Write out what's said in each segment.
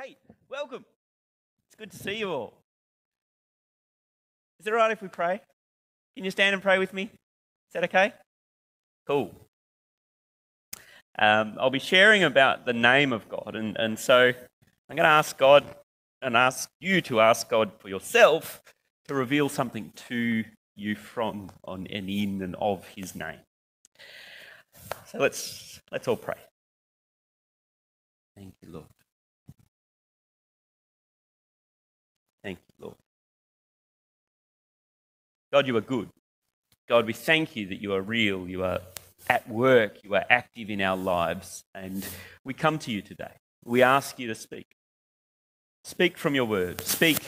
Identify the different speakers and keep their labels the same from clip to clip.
Speaker 1: Hey, welcome. It's good to see you all. Is it all right if we pray? Can you stand and pray with me? Is that okay? Cool. Um, I'll be sharing about the name of God, and, and so I'm going to ask God and ask you to ask God for yourself to reveal something to you from, on, and in, and of His name. So let's let's all pray. Thank you, Lord. God, you are good. God, we thank you that you are real, you are at work, you are active in our lives, and we come to you today. We ask you to speak. Speak from your word. Speak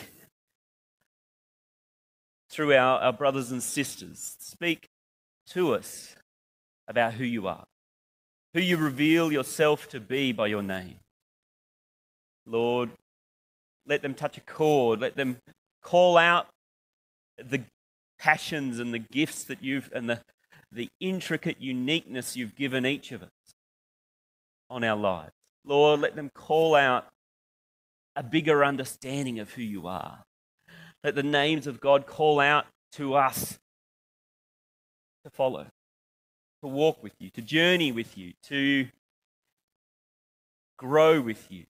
Speaker 1: through our, our brothers and sisters. Speak to us about who you are, who you reveal yourself to be by your name. Lord, let them touch a chord. Let them call out the passions and the gifts that you've and the, the intricate uniqueness you've given each of us on our lives. Lord, let them call out a bigger understanding of who you are. Let the names of God call out to us to follow, to walk with you, to journey with you, to grow with you.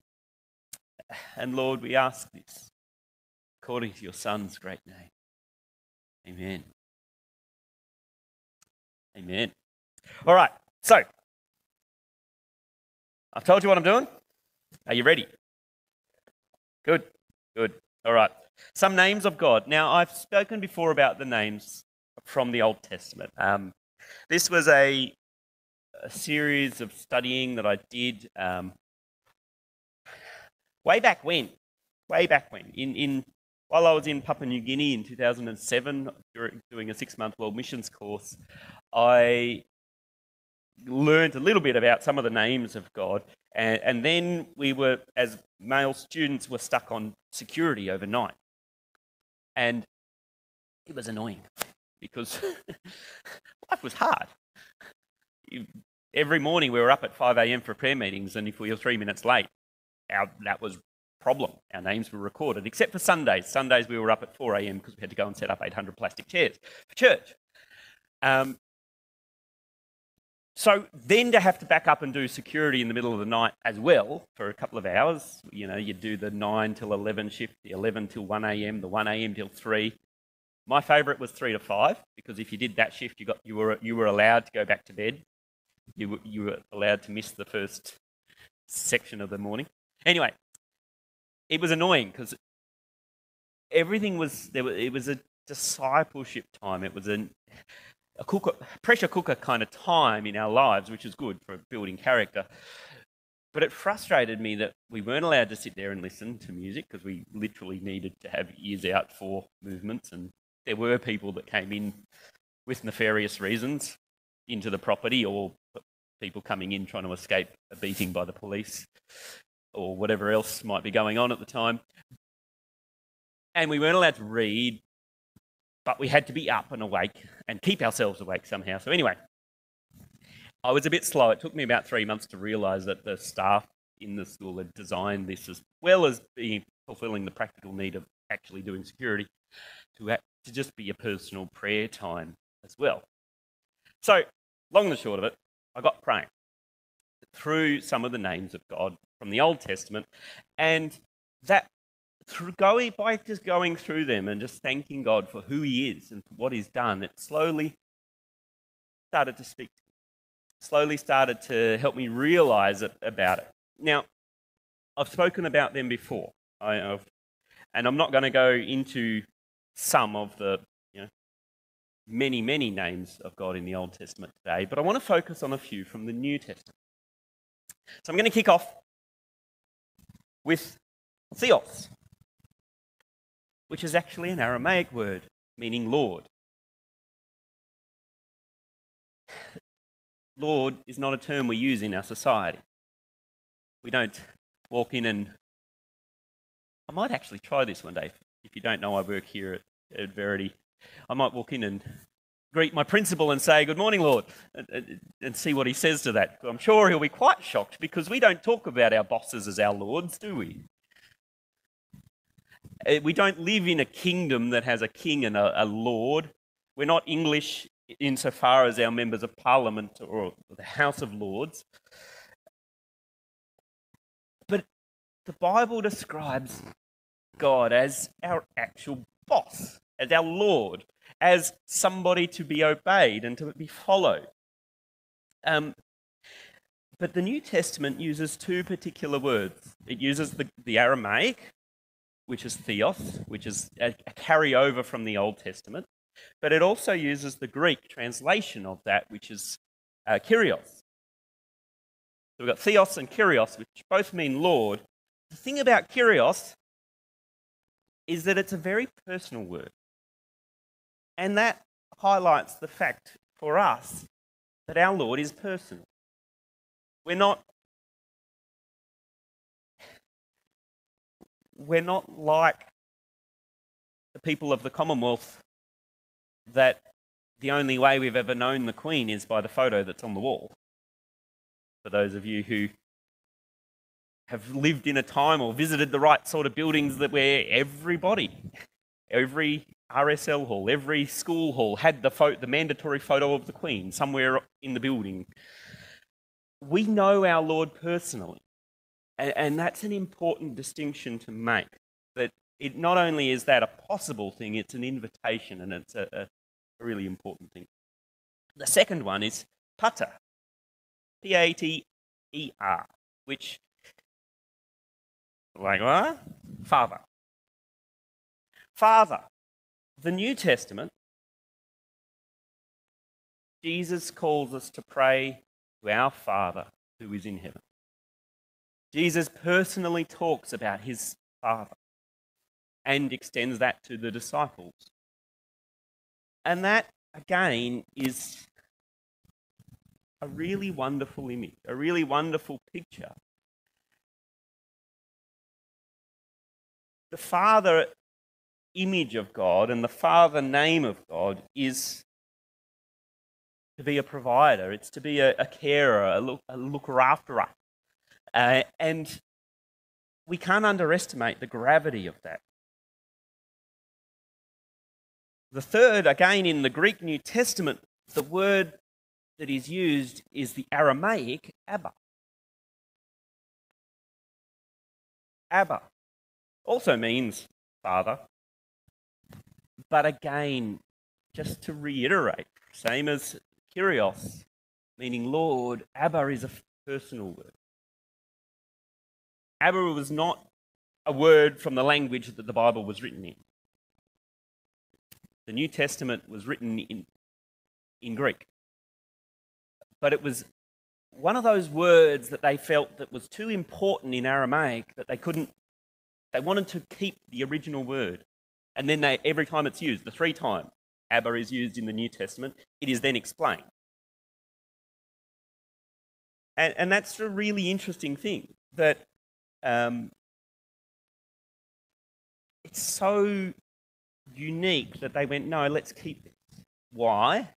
Speaker 1: And Lord, we ask this according to your Son's great name. Amen. Amen. All right, so I've told you what I'm doing. Are you ready? Good, good. All right. Some names of God. Now, I've spoken before about the names from the Old Testament. Um, this was a, a, series of studying that I did um, way back when. Way back when. In, in while I was in Papua New Guinea in 2007, doing a six month world missions course, I learned a little bit about some of the names of God. And, and then we were, as male students, were stuck on security overnight. And it was annoying because life was hard. Every morning we were up at 5 a.m. for prayer meetings, and if we were three minutes late, our, that was problem. Our names were recorded, except for Sundays. Sundays we were up at 4 a.m. because we had to go and set up 800 plastic chairs for church. Um, so then to have to back up and do security in the middle of the night as well for a couple of hours, you know, you do the 9 till 11 shift, the 11 till 1 a.m., the 1 a.m. till 3. My favourite was 3 to 5 because if you did that shift, you, got, you, were, you were allowed to go back to bed. You you were allowed to miss the first section of the morning. Anyway, it was annoying because everything was there. it was a discipleship time. It was a, a cooker, pressure cooker kind of time in our lives, which is good for building character. But it frustrated me that we weren't allowed to sit there and listen to music because we literally needed to have ears out for movements. And there were people that came in with nefarious reasons into the property or people coming in trying to escape a beating by the police or whatever else might be going on at the time. And we weren't allowed to read, but we had to be up and awake and keep ourselves awake somehow. So, anyway, I was a bit slow. It took me about three months to realize that the staff in the school had designed this as well as being fulfilling the practical need of actually doing security to, act, to just be a personal prayer time as well. So, long and short of it, I got praying through some of the names of God from the Old Testament, and that through going by just going through them and just thanking God for who He is and what He's done, it slowly started to speak. Slowly started to help me realize it, about it. Now, I've spoken about them before, I, have and I'm not going to go into some of the you know, many, many names of God in the Old Testament today, but I want to focus on a few from the New Testament. So I'm going to kick off with theos, which is actually an Aramaic word meaning Lord. Lord is not a term we use in our society. We don't walk in and. I might actually try this one day. If you don't know, I work here at, at Verity. I might walk in and greet my principal and say, Good morning, Lord, and, and, see what he says to that. I'm sure he'll be quite shocked because we don't talk about our bosses as our lords, do we? Uh, We don't live in a kingdom that has a king and a, a lord. We're not English insofar as our members of parliament or the House of Lords. But the Bible describes God as our actual boss, as our Lord, as somebody to be obeyed and to be followed. Um, but the New Testament uses two particular words. It uses the, the Aramaic, which is theos, which is a, a carryover from the Old Testament, but it also uses the Greek translation of that, which is uh, kyrios. So we've got theos and kyrios, which both mean Lord. The thing about kyrios is that it's a very personal word. And that highlights the fact for us that our Lord is personal. We're not we're not like the people of the Commonwealth that the only way we've ever known the Queen is by the photo that's on the wall. For those of you who have lived in a time or visited the right sort of buildings that where everybody, every RSL hall, every school hall had the, the mandatory photo of the Queen somewhere in the building. We know our Lord personally. And, and that's an important distinction to make. That it not only is that a possible thing, it's an invitation and it's a, a really important thing. The second one is pater, P A T E R, which, like what? Father. Father. The New Testament, Jesus calls us to pray to our Father who is in heaven. Jesus personally talks about his Father and extends that to the disciples. And that, again, is a really wonderful image, a really wonderful picture. The Father image of God and the Father name of God is to be a provider, it's to be a, a carer, a, look, a looker after us. Uh, and we can't underestimate the gravity of that. The third, again in the Greek New Testament, the word that is used is the Aramaic Abba. Abba also means father. But again, just to reiterate, same as Kyrios, meaning Lord, Abba is a personal word. Abba was not a word from the language that the Bible was written in. The New Testament was written in, in Greek. But it was one of those words that they felt that was too important in Aramaic that they couldn't, they wanted to keep the original word. And then they, every time it's used, the three times Abba is used in the New Testament, it is then explained. And, and that's a really interesting thing that um, it's so unique that they went, no, let's keep this. Why?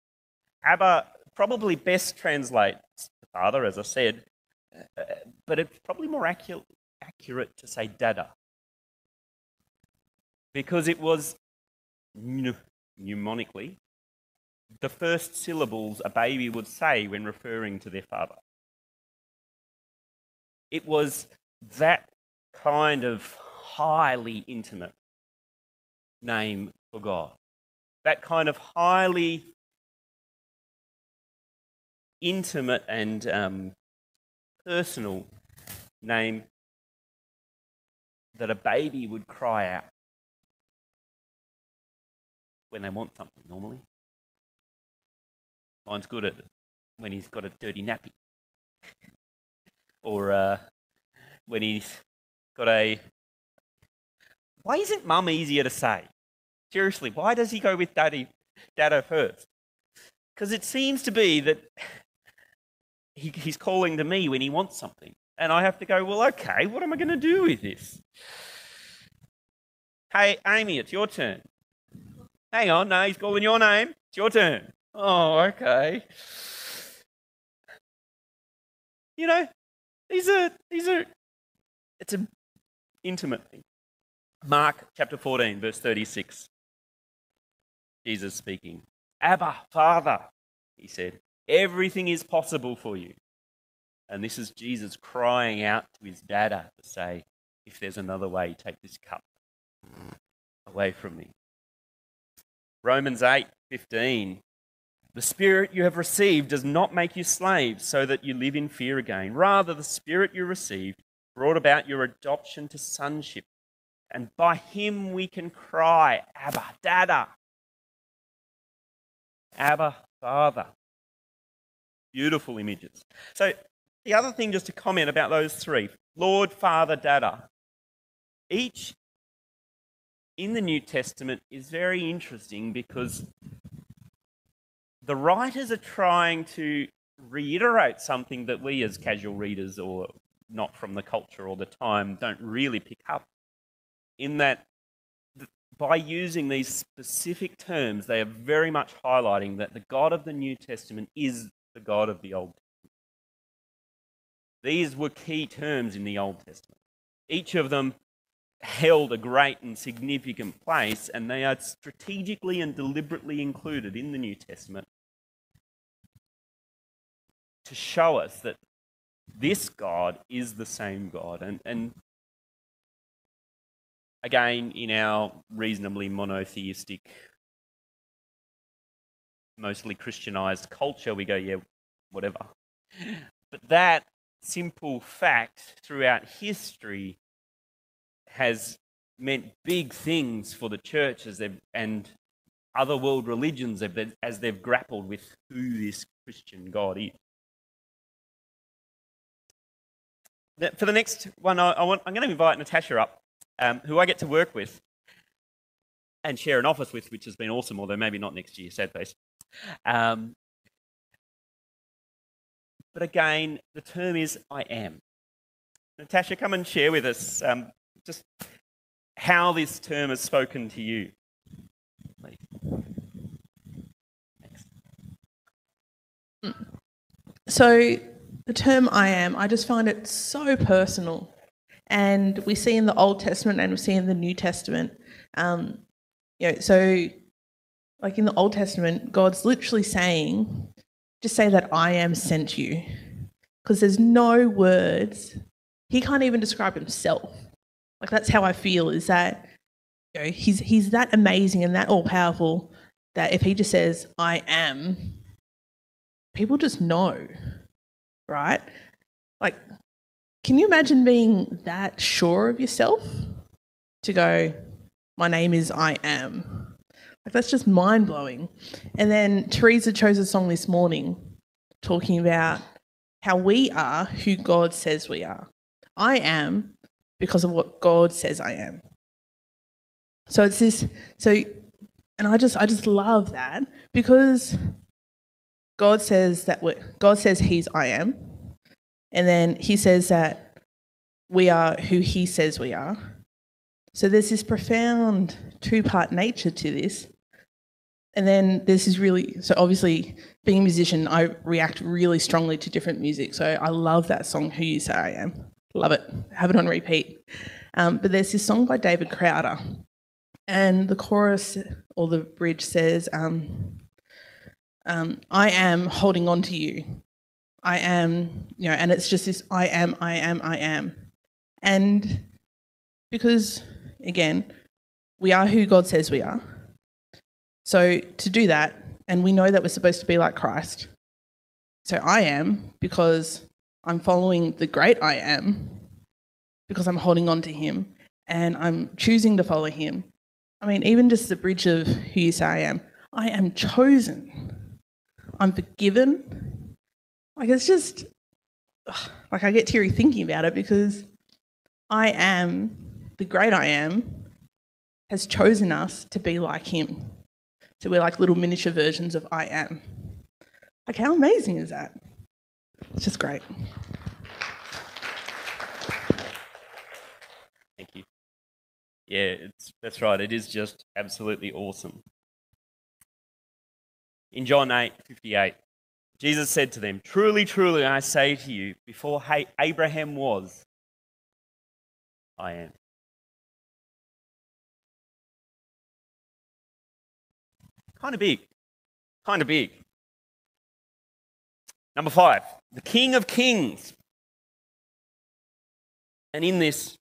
Speaker 1: Abba probably best translates father, as I said, uh, but it's probably more accurate, accurate to say dada. Because it was mnemonically the first syllables a baby would say when referring to their father. It was that kind of highly intimate name for God. That kind of highly intimate and um, personal name that a baby would cry out when they want something normally. Mine's good at when he's got a dirty nappy. or uh, when he's got a. Why isn't mum easier to say? Seriously, why does he go with daddy, dada first? Because it seems to be that he, he's calling to me when he wants something. And I have to go, well, okay, what am I going to do with this? Hey, Amy, it's your turn. Hang on, no, he's calling your name. It's your turn. Oh, okay. You know, these are these are it's an intimate thing. Mark chapter 14, verse 36. Jesus speaking. Abba, Father, he said, everything is possible for you. And this is Jesus crying out to his dada to say, if there's another way, take this cup away from me. Romans 8, 15. The Spirit you have received does not make you slaves so that you live in fear again. Rather, the Spirit you received brought about your adoption to sonship. And by him we can cry, Abba, Dada. Abba, Father. Beautiful images. So, the other thing just to comment about those three Lord, Father, Dada. Each in the New Testament is very interesting because the writers are trying to reiterate something that we as casual readers or not from the culture or the time don't really pick up in that by using these specific terms, they are very much highlighting that the God of the New Testament is the God of the Old Testament. These were key terms in the Old Testament. Each of them held a great and significant place, and they are strategically and deliberately included in the New Testament to show us that this God is the same God. And, and again, in our reasonably monotheistic, mostly Christianized culture, we go, yeah, whatever. But that simple fact throughout history has meant big things for the church as they've, and other world religions as they've grappled with who this Christian God is. For the next one, I want, I'm going to invite Natasha up um, who I get to work with and share an office with, which has been awesome, although maybe not next year, sad face. Um, but again, the term is I am. Natasha, come and share with us um, just how this term has spoken to you.
Speaker 2: So, the term I am, I just find it so personal. And we see in the Old Testament and we see in the New Testament, um, you know, so like in the Old Testament, God's literally saying, just say that I am sent you. Because there's no words. He can't even describe himself. Like that's how I feel is that you know, he's he's that amazing and that all powerful that if he just says, I am, people just know. Right? Like can you imagine being that sure of yourself to go, my name is I am? Like, that's just mind blowing. And then Teresa chose a song this morning talking about how we are who God says we are. I am because of what God says I am. So it's this, so, and I just, I just love that because God says that, we God says He's I am. And then he says that we are who he says we are. So there's this profound two part nature to this. And then this really, so obviously, being a musician, I react really strongly to different music. So I love that song, Who You Say I Am. Love it. Have it on repeat. Um, but there's this song by David Crowder. And the chorus or the bridge says, um, um, I am holding on to you. I am, you know, and it's just this I am, I am, I am. And because, again, we are who God says we are. So to do that, and we know that we're supposed to be like Christ. So I am because I'm following the great I am, because I'm holding on to him and I'm choosing to follow him. I mean, even just the bridge of who you say I am, I am chosen. I'm forgiven. Like it's just like I get teary thinking about it because I am the great I am has chosen us to be like him. So we're like little miniature versions of I am. Like how amazing is that? It's just great.
Speaker 1: Thank you. Yeah, it's, that's right. It is just absolutely awesome. In John 8 58, Jesus said to them, Truly, truly, I say to you, before Abraham was, I am. Kind of big. Kind of big. Number five, the King of Kings. And in this,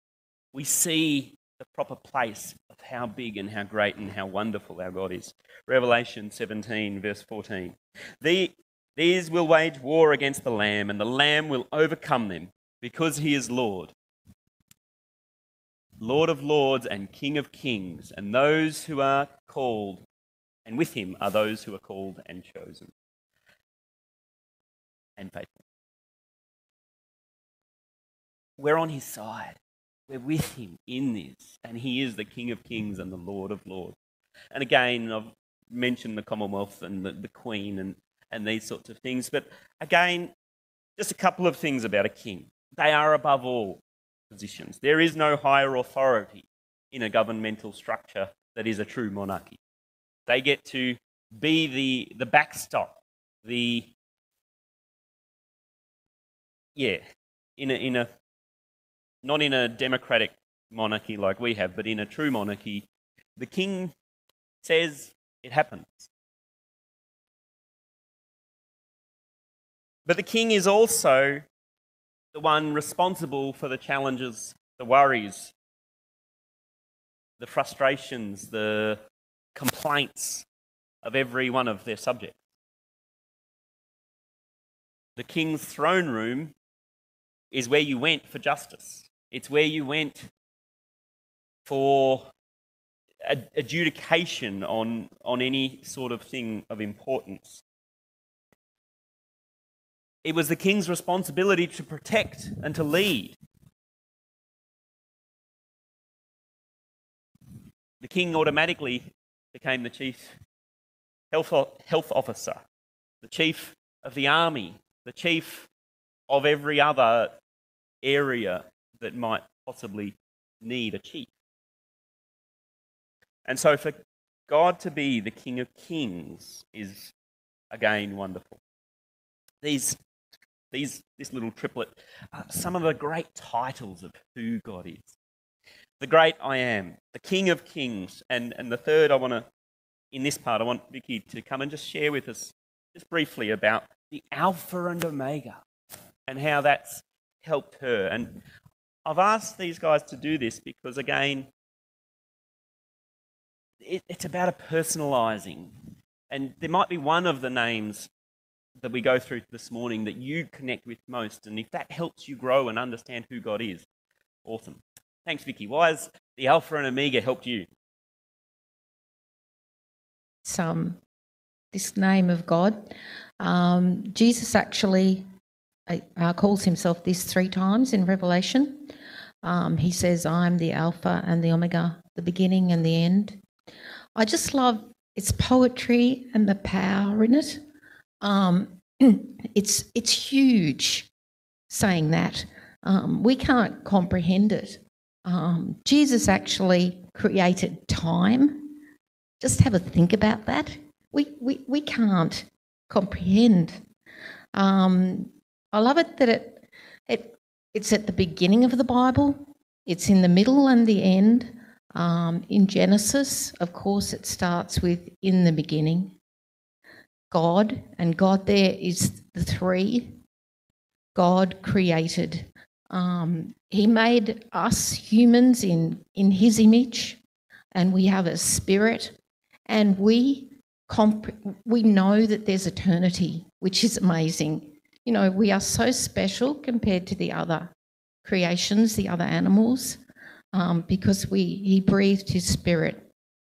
Speaker 1: we see the proper place of how big and how great and how wonderful our God is. Revelation 17, verse 14. The, these will wage war against the Lamb, and the Lamb will overcome them because he is Lord. Lord of lords and King of kings, and those who are called, and with him are those who are called and chosen and faithful. We're on his side. We're with him in this, and he is the King of kings and the Lord of lords. And again, I've mentioned the Commonwealth and the, the Queen and, and these sorts of things, but again, just a couple of things about a king. They are above all positions. There is no higher authority in a governmental structure that is a true monarchy. They get to be the, the backstop, the yeah, in a, in a not in a democratic monarchy like we have, but in a true monarchy, the king says it happens. But the king is also the one responsible for the challenges, the worries, the frustrations, the complaints of every one of their subjects. The king's throne room is where you went for justice. It's where you went for adjudication on, on any sort of thing of importance. It was the king's responsibility to protect and to lead. The king automatically became the chief health, health officer, the chief of the army, the chief of every other area that might possibly need a chief. And so for God to be the King of Kings is again wonderful. These, these, this little triplet are some of the great titles of who God is. The great I am, the King of Kings, and, and the third I want to, in this part, I want Vicky to come and just share with us just briefly about the Alpha and Omega and how that's helped her. And I've asked these guys to do this because, again, it, it's about a personalizing. And there might be one of the names that we go through this morning that you connect with most. And if that helps you grow and understand who God is, awesome. Thanks, Vicky. Why has the Alpha and Omega helped you?
Speaker 3: Some this name of God. Um, Jesus actually uh, calls himself this three times in Revelation. Um, he says, I'm the Alpha and the Omega, the beginning and the end. I just love its poetry and the power in it. Um, it's, it's huge saying that. Um, we can't comprehend it. Um, Jesus actually created time. Just have a think about that. We, we, we can't comprehend. Um, I love it that it, it it's at the beginning of the Bible, it's in the middle and the end. Um, in Genesis, of course, it starts with in the beginning. God, and God there is the three. God created. Um, he made us humans in, in His image, and we have a spirit, and we comp- we know that there's eternity, which is amazing. You know, we are so special compared to the other creations, the other animals, um, because we He breathed His Spirit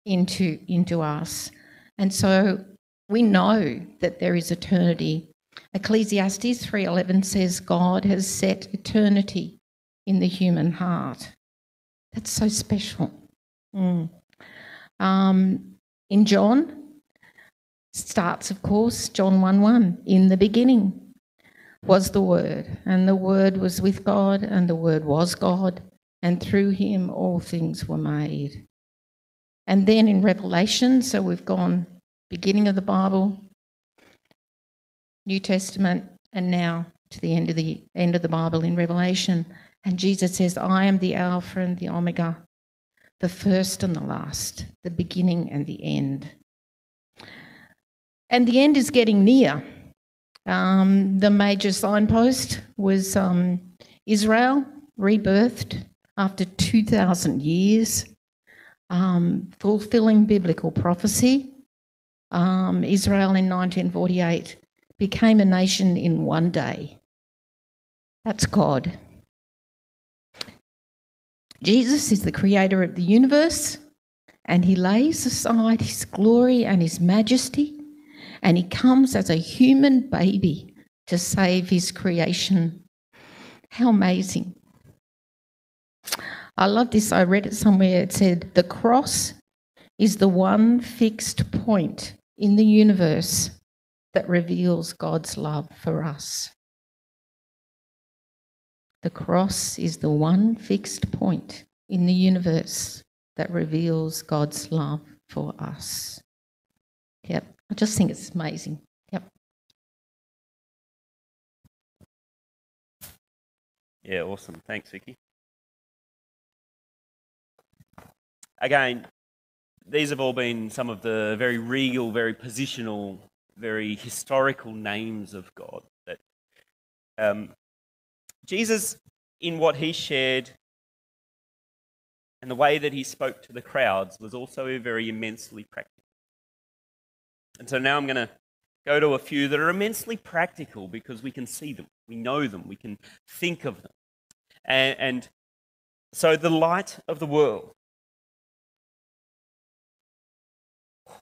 Speaker 3: into into us, and so we know that there is eternity. Ecclesiastes three eleven says God has set eternity in the human heart. That's so special. Mm. Um, in John, starts, of course, John 1 1, in the beginning was the Word, and the Word was with God, and the Word was God, and through him all things were made. And then in Revelation, so we've gone beginning of the Bible, New Testament, and now to the end of the end of the Bible in Revelation. And Jesus says, I am the Alpha and the Omega, the first and the last, the beginning and the end. And the end is getting near. Um, the major signpost was um, Israel rebirthed after 2,000 years, um, fulfilling biblical prophecy. Um, Israel in 1948 became a nation in one day. That's God. Jesus is the creator of the universe, and he lays aside his glory and his majesty, and he comes as a human baby to save his creation. How amazing! I love this. I read it somewhere. It said, The cross is the one fixed point in the universe that reveals God's love for us. The cross is the one fixed point in the universe that reveals God's love for us. Yep, I just think it's amazing. Yep.
Speaker 1: Yeah, awesome. Thanks, Vicky. Again, these have all been some of the very regal, very positional, very historical names of God that um, Jesus, in what he shared and the way that he spoke to the crowds, was also a very immensely practical. And so now I'm going to go to a few that are immensely practical because we can see them, we know them, we can think of them. And, and so the light of the world.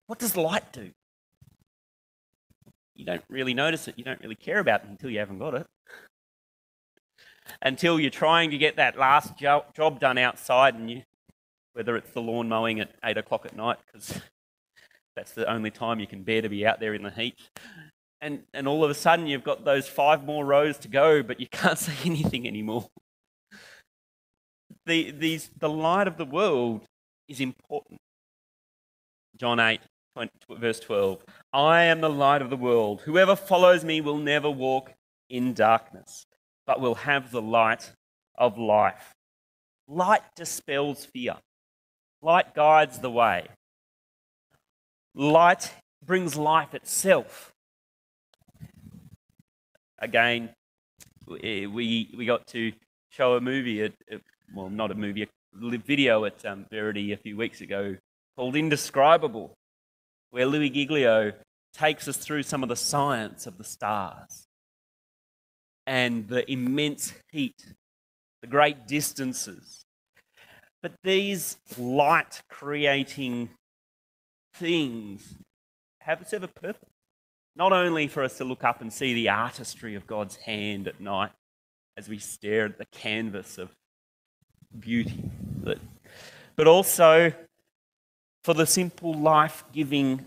Speaker 1: What does light do? You don't really notice it, you don't really care about it until you haven't got it until you're trying to get that last job done outside, and you, whether it's the lawn mowing at eight o'clock at night, because that's the only time you can bear to be out there in the heat. And, and all of a sudden, you've got those five more rows to go, but you can't see anything anymore. The, these, the light of the world is important. John 8, 20, verse 12. I am the light of the world. Whoever follows me will never walk in darkness, but will have the light of life. Light dispels fear, light guides the way. Light brings life itself. Again, we, we got to show a movie, at, well, not a movie, a video at um, Verity a few weeks ago called Indescribable, where Louie Giglio takes us through some of the science of the stars and the immense heat, the great distances. But these light creating things have a purpose. Not only for us to look up and see the artistry of God's hand at night as we stare at the canvas of beauty, but, but also for the simple life giving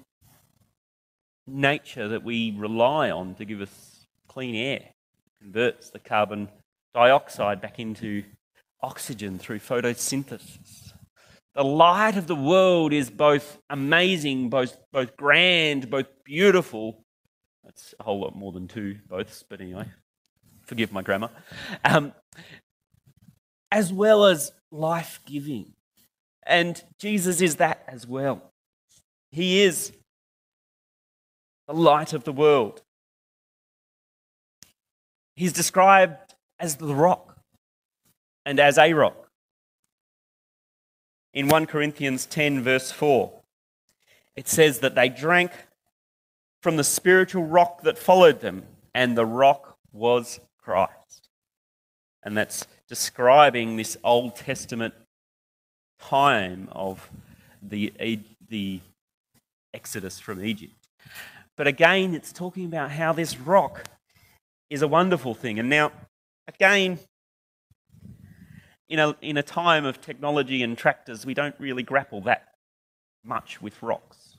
Speaker 1: nature that we rely on to give us clean air converts the carbon dioxide back into oxygen through photosynthesis. The light of the world is both amazing, both, both grand, both beautiful. That's a whole lot more than two boths, but anyway, forgive my grammar. Um, as well as life giving. And Jesus is that as well. He is the light of the world. He's described as the rock and as a rock. In 1 Corinthians 10, verse 4, it says that they drank from the spiritual rock that followed them, and the rock was Christ. And that's describing this Old Testament time of the, the Exodus from Egypt. But again, it's talking about how this rock is a wonderful thing. And now, again, in a, in a time of technology and tractors, we don't really grapple that much with rocks.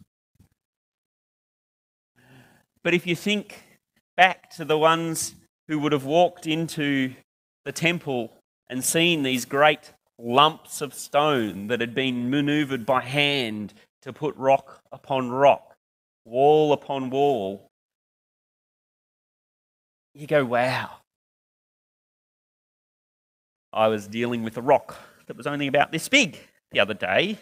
Speaker 1: But if you think back to the ones who would have walked into the temple and seen these great lumps of stone that had been maneuvered by hand to put rock upon rock, wall upon wall, you go, wow. I was dealing with a rock that was only about this big the other day,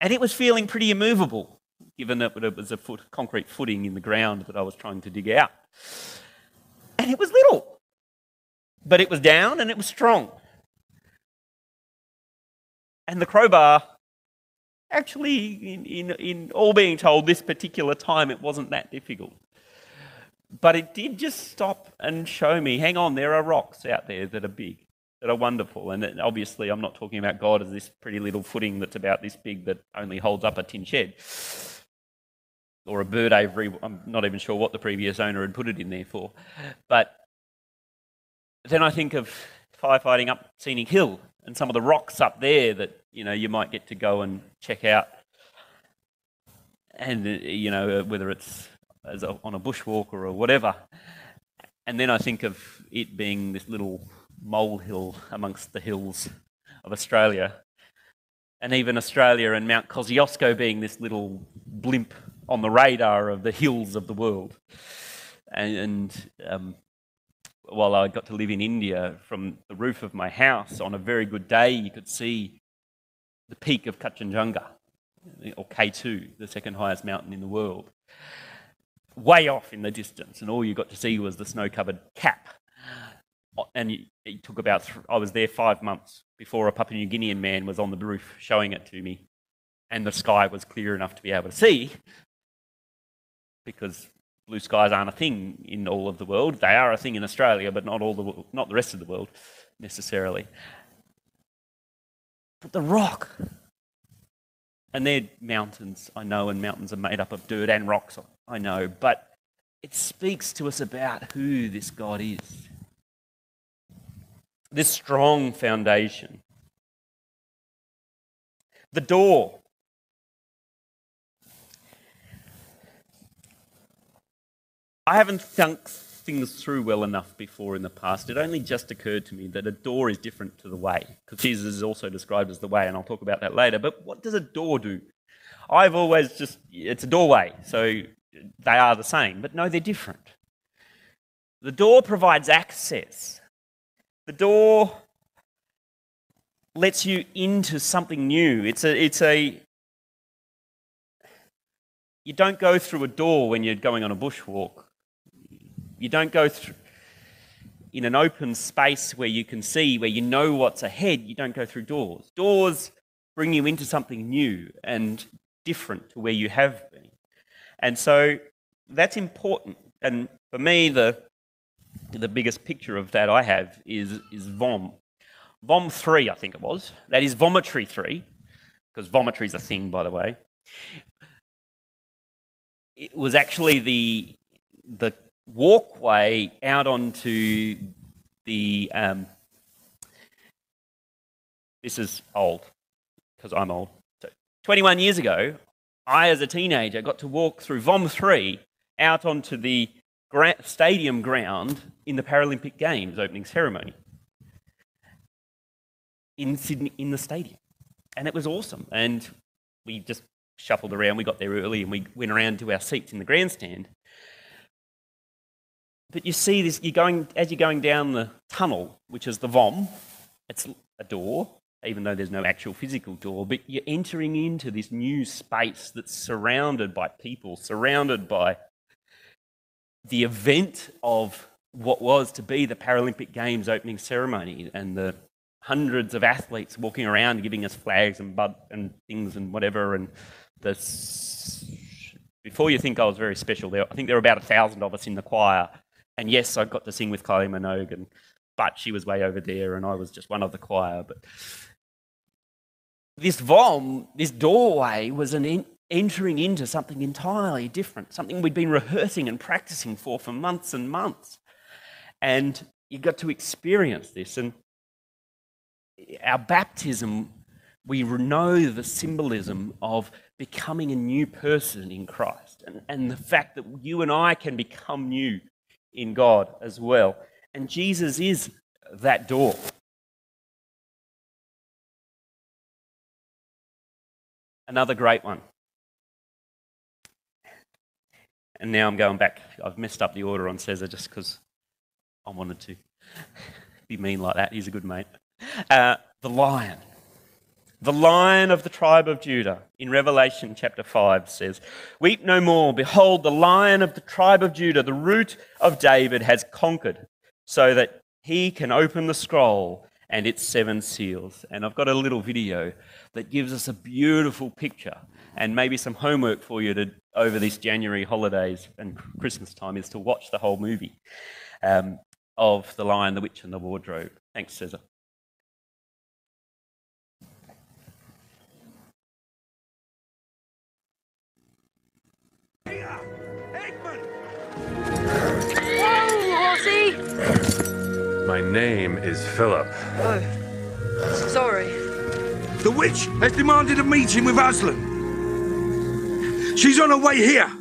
Speaker 1: and it was feeling pretty immovable. given that it was a foot, concrete footing in the ground that I was trying to dig out. And it was little, but it was down and it was strong. And the crowbar, actually, in, in, in all being told, this particular time it wasn't that difficult. But it did just stop and show me hang on, there are rocks out there that are big, that are wonderful. And obviously, I'm not talking about God as this pretty little footing that's about this big that only holds up a tin shed or a bird aviary. I'm not even sure what the previous owner had put it in there for. But then I think of firefighting up Scenic Hill and some of the rocks up there that you know you might get to go and check out. And uh, you know whether it's as a, on a bushwalk or whatever. And then I think of it being this little molehill amongst the hills of Australia. And even Australia and Mount Kosciuszko being this little blimp on the radar of the hills of the world. And, and um, while I got to live in India, from the roof of my house, on a very good day, you could see the peak of Kanchenjunga, or K2, the second highest mountain in the world way off in the distance, and all you got to see was the snow covered cap. And it took about, th- I was there five months before a Papua New Guinean man was on the roof showing it to me. And the sky was clear enough to be able to see because blue skies aren't a thing in all of the world. They are a thing in Australia, but not all the not the rest of the world necessarily. But the rock, and they're mountains, I know, and mountains are made up of dirt and rocks. I know, but it speaks to us about who this God is. This strong foundation. The door. I haven't thunk things through well enough before in the past. It only just occurred to me that a door is different to the way, because Jesus is also described as the way, and I'll talk about that later. But what does a door do? I've always just, it's a doorway, so they are the same, but no, they're different. The door provides access. The door lets you into something new. It's a, it's a, you don't go through a door when you're going on a bushwalk. You don't go through in an open space where you can see, where you know what's ahead. You don't go through doors. Doors bring you into something new and different to where you have been. And so that's important. And for me, the, the biggest picture of that I have is, is VOM. VOM 3, I think it was. That is Vomitory 3, because vomitory is a thing, by the way. It was actually the, the walkway out onto the. Um, this is old, because I'm old. So 21 years ago, I, as a teenager, got to walk through VOM 3 out onto the stadium ground in the Paralympic Games opening ceremony in Sydney, in the stadium. And it was awesome. And we just shuffled around. We got there early and we went around to our seats in the grandstand. But you see this, you're going, as you're going down the tunnel, which is the VOM, it's a door, even though there's no actual physical door, but you're entering into this new space that's surrounded by people, surrounded by the event of what was to be the Paralympic Games opening ceremony and the hundreds of athletes walking around giving us flags and bud and things and whatever. And this, before you think I was very special, there, I think there were about a thousand of us in the choir. And yes, I got to sing with Kylie Minogue, and, but she was way over there, and I was just one of the choir. But this vom, this doorway, was an in, entering into something entirely different, something we'd been rehearsing and practicing for for months and months. And you got to experience this. And our baptism, we know the symbolism of becoming a new person in Christ and, and the fact that you and I can become new in God as well. And Jesus is that door. Another great one. And now I'm going back. I've messed up the order on Cesar just because I wanted to be mean like that. He's a good mate. Uh, the lion. The lion of the tribe of Judah in Revelation chapter 5 says, Weep no more. Behold, the lion of the tribe of Judah, the root of David, has conquered, so that he can open the scroll and its seven seals. And I've got a little video that gives us a beautiful picture and maybe some homework for you to over this January holidays and Christmas time is to watch the whole movie um, of The Lion, the Witch, and the Wardrobe. Thanks, Cesar.
Speaker 4: Horsey!
Speaker 5: My name is Philip.
Speaker 4: Oh, sorry.
Speaker 6: The witch has demanded a meeting with Aslan. She's on her way here.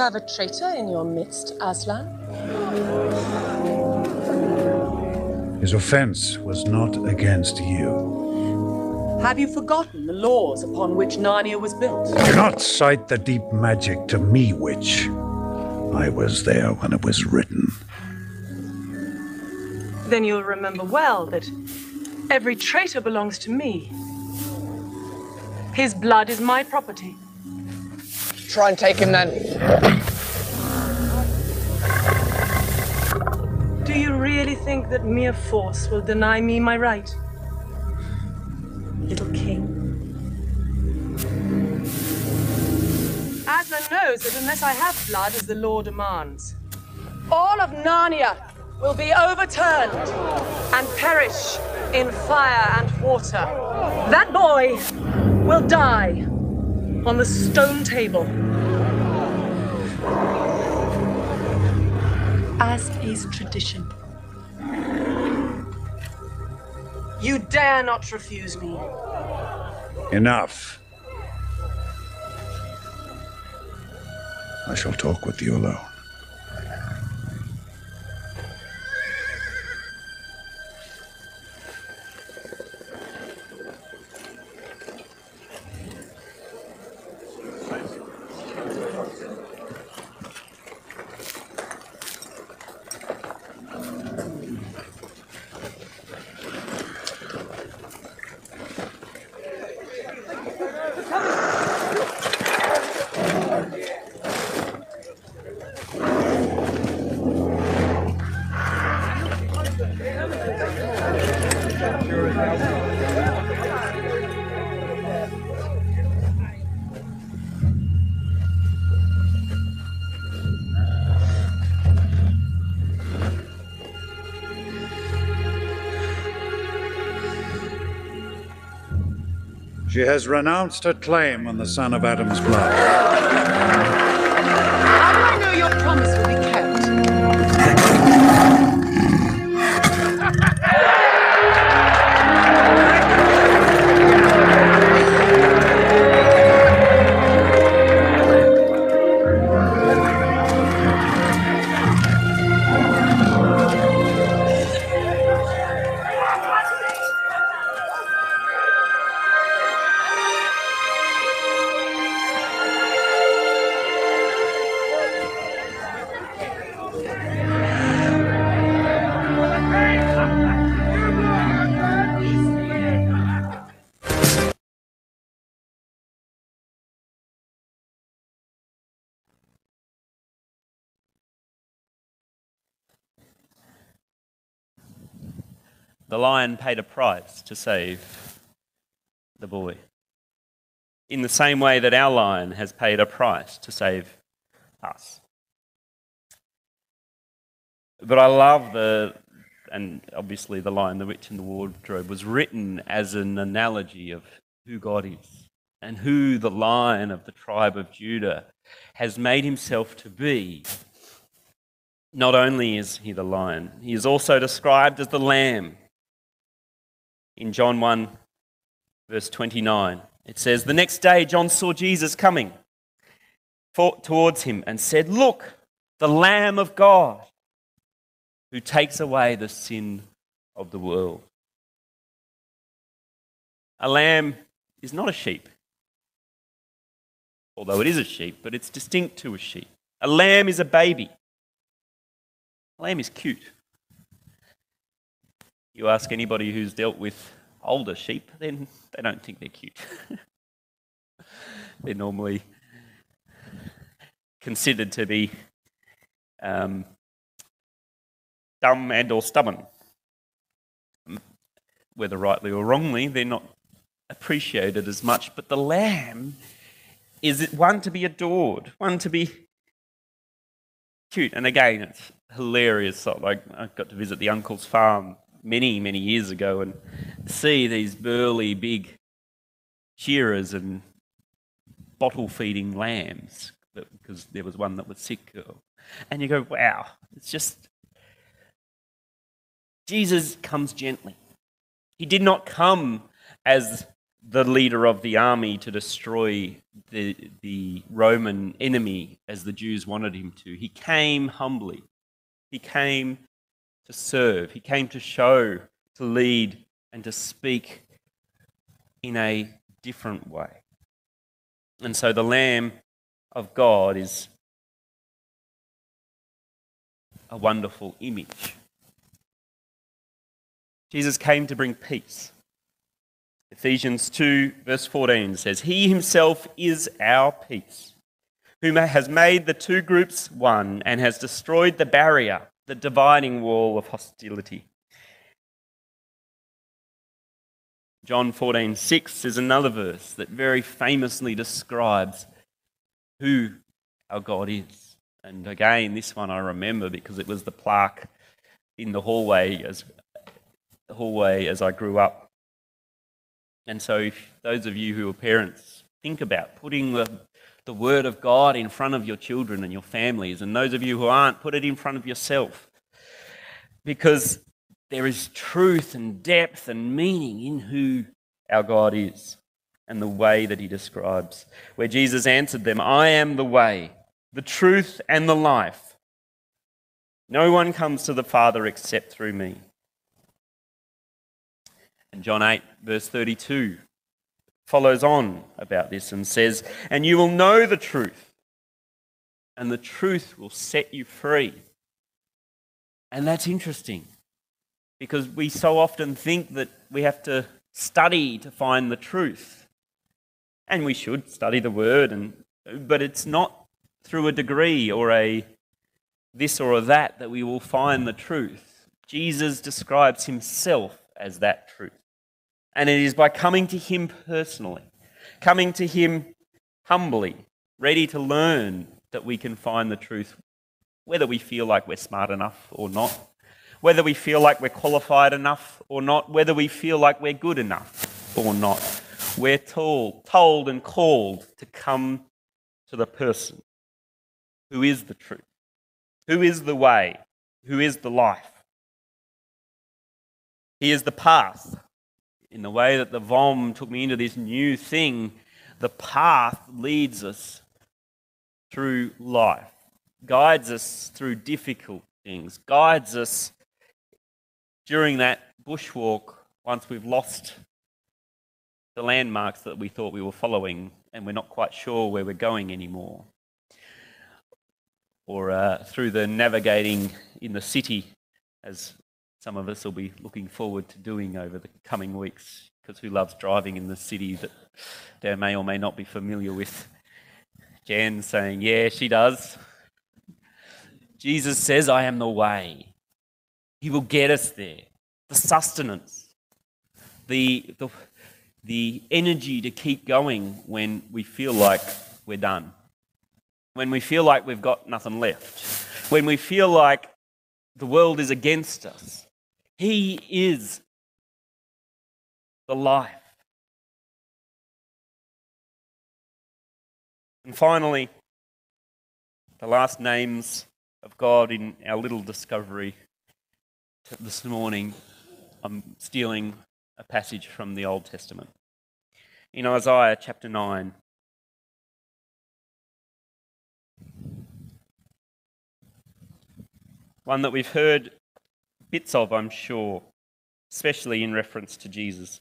Speaker 7: Have a traitor in your midst, Aslan.
Speaker 8: His offense was not against you.
Speaker 9: Have you forgotten the laws upon which Narnia was built?
Speaker 8: Do not cite the deep magic to me, witch. I was there when it was written.
Speaker 9: Then you'll remember well that every traitor belongs to me. His blood is my property.
Speaker 10: Try and take him then.
Speaker 9: Do you really think that mere force will deny me my right? Little king. Aslan knows that unless I have blood as the law demands, all of Narnia will be overturned and perish in fire and water. That boy will die on the stone table. As is tradition. You dare not refuse me.
Speaker 8: Enough. I shall talk with you alone. She has renounced her claim on the son of Adam's blood.
Speaker 1: The lion paid a price to save the boy. In the same way that our lion has paid a price to save us. But I love the, and obviously the lion, the witch, and the wardrobe was written as an analogy of who God is and who the lion of the tribe of Judah has made himself to be not only is he the lion, he is also described as the lamb. In John 1, verse 29, it says, The next day John saw Jesus coming towards him and said, Look, the Lamb of God who takes away the sin of the world. A lamb is not a sheep, although it is a sheep, but it's distinct to a sheep. A lamb is a baby. A lamb is cute. You ask anybody who's dealt with older sheep, then they don't think they're cute. they're normally considered to be um, dumb and or stubborn. Whether rightly or wrongly, they're not appreciated as much. But the lamb is one to be adored, one to be cute. And again, it's hilarious. Like I got to visit the uncle's farm many, many years ago and see these burly, big shearers and bottle feeding lambs because there was one that was sick. And you go, wow, it's just. Jesus comes gently. He did not come as the leader of the army to destroy the, the Roman enemy as the Jews wanted him to. He came humbly. He came to serve. He came to show, to lead, and to speak in a different way. And so the Lamb of God is a wonderful image. Jesus came to bring peace. Ephesians 2, verse 14 says, He himself is our peace, who has made the two groups one and has destroyed the barrier, the dividing wall of hostility. John 14, 6 is another verse that very famously describes who our God is. And again, this one I remember because it was the plaque in the hallway as the hallway as I grew up. And so, if those of you who are parents, think about putting the, the Word of God in front of your children and your families. And those of you who aren't, put it in front of yourself. Because there is truth and depth and meaning in who our God is and the way that He describes. Where Jesus answered them, I am the way, the truth, and the life. No one comes to the Father except through me. And John 8, verse 32, follows on about this and says, And you will know the truth, and the truth will set you free. And that's interesting because we so often think that we have to study to find the truth. And we should study the word, and, but it's not through a degree or a this or a that that we will find the truth. Jesus describes himself as that truth. And it is by coming to Him personally, coming to Him humbly, ready to learn that we can find the truth, whether we feel like we're smart enough or not, whether we feel like we're qualified enough or not, whether we feel like we're good enough or not. We're told, told and called to come to the person who is the truth, who is the way, who is the life. He is the path in the way that the VOM took me into this new thing, the path leads us through life, guides us through difficult things, guides us during that bushwalk once we've lost the landmarks that we thought we were following and we're not quite sure where we're going anymore. Or uh, through the navigating in the city as some of us will be looking forward to doing over the coming weeks because who loves driving in the city that they may or may not be familiar with? Jan saying, Yeah, she does. Jesus says, I am the way. He will get us there. The sustenance, the, the, the energy to keep going when we feel like we're done, when we feel like we've got nothing left, when we feel like the world is against us. He is the life. And finally, the last names of God in our little discovery this morning, I'm stealing a passage from the Old Testament. In Isaiah chapter 9, one that we've heard bits of, I'm sure, especially in reference to Jesus.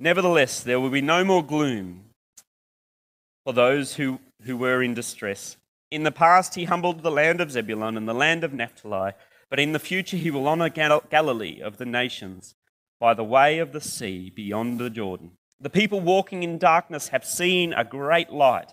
Speaker 1: Nevertheless, there will be no more gloom for those who, who were in distress. In the past, he humbled the land of Zebulun and the land of Naphtali, but in the future, he will honor Gal- Galilee of the nations by the way of the sea beyond the Jordan. The people walking in darkness have seen a great light.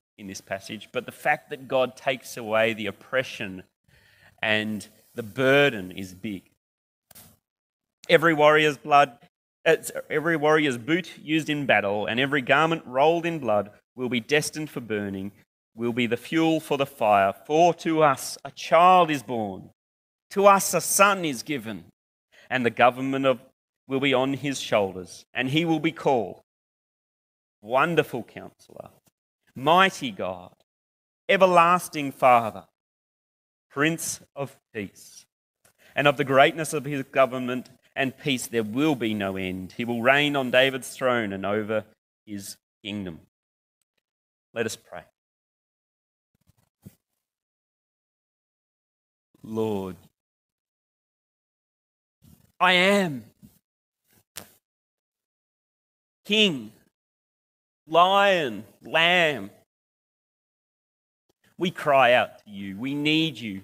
Speaker 1: in this passage, but the fact that God takes away the oppression and the burden is big. Every warrior's blood, every warrior's boot used in battle, and every garment rolled in blood will be destined for burning, will be the fuel for the fire. For to us a child is born, to us a son is given, and the government of will be on his shoulders, and he will be called Wonderful Counselor, Mighty God, Everlasting Father, Prince of Peace. And of the greatness of his government and peace there will be no end. He will reign on David's throne and over his kingdom. Let us pray. Lord, I am King, Lion, Lamb. We cry out to you. We need you.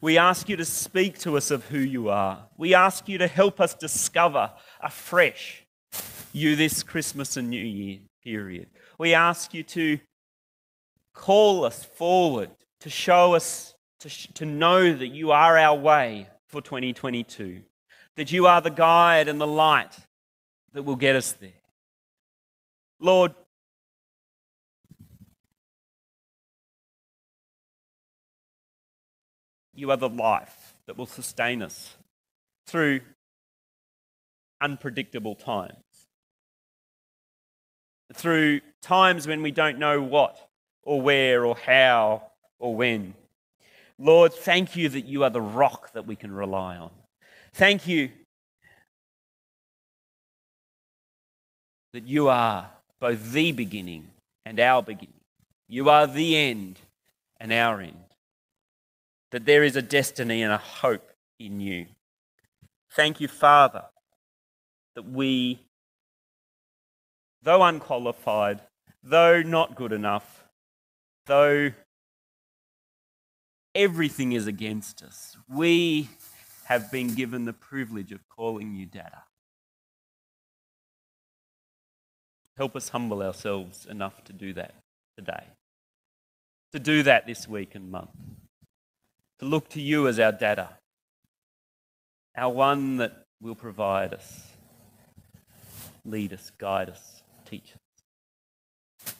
Speaker 1: We ask you to speak to us of who you are. We ask you to help us discover afresh you this Christmas and New Year period. We ask you to call us forward, to show us, to, sh- to know that you are our way for 2022, that you are the guide and the light that will get us there. Lord, You are the life that will sustain us through unpredictable times. Through times when we don't know what or where or how or when. Lord, thank you that you are the rock that we can rely on. Thank you that you are both the beginning and our beginning. You are the end and our end that there is a destiny and a hope in you. Thank you, Father, that we, though unqualified, though not good enough, though everything is against us, we have been given the privilege of calling you Dada. Help us humble ourselves enough to do that today, to do that this week and month to look to you as our dada, our one that will provide us, lead us, guide us, teach us.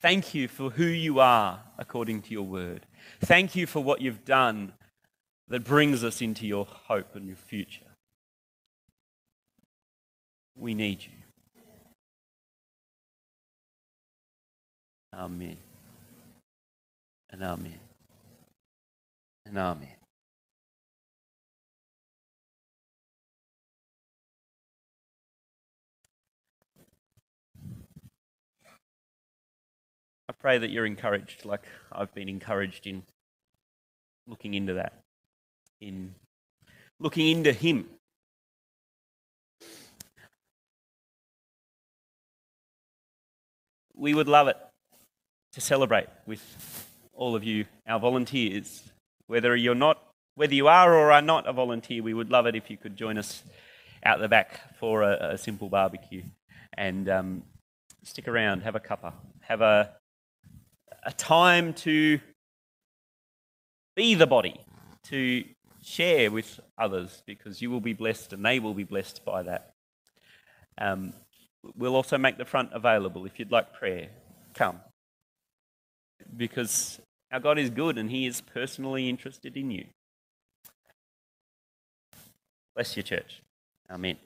Speaker 1: Thank you for who you are according to your word. Thank you for what you've done that brings us into your hope and your future. We need you. Amen. And amen and amen. I pray that you're encouraged, like I've been encouraged in looking into that, in looking into Him. We would love it to celebrate with all of you, our volunteers, whether you're not, whether you are or are not a volunteer, we would love it if you could join us out the back for a, a simple barbecue. And um, stick around, have a cuppa, have a, a time to be the body, to share with others because you will be blessed and they will be blessed by that. Um, we'll also make the front available if you'd like prayer. Come. Because our God is good and He is personally interested in you. Bless your church. Amen.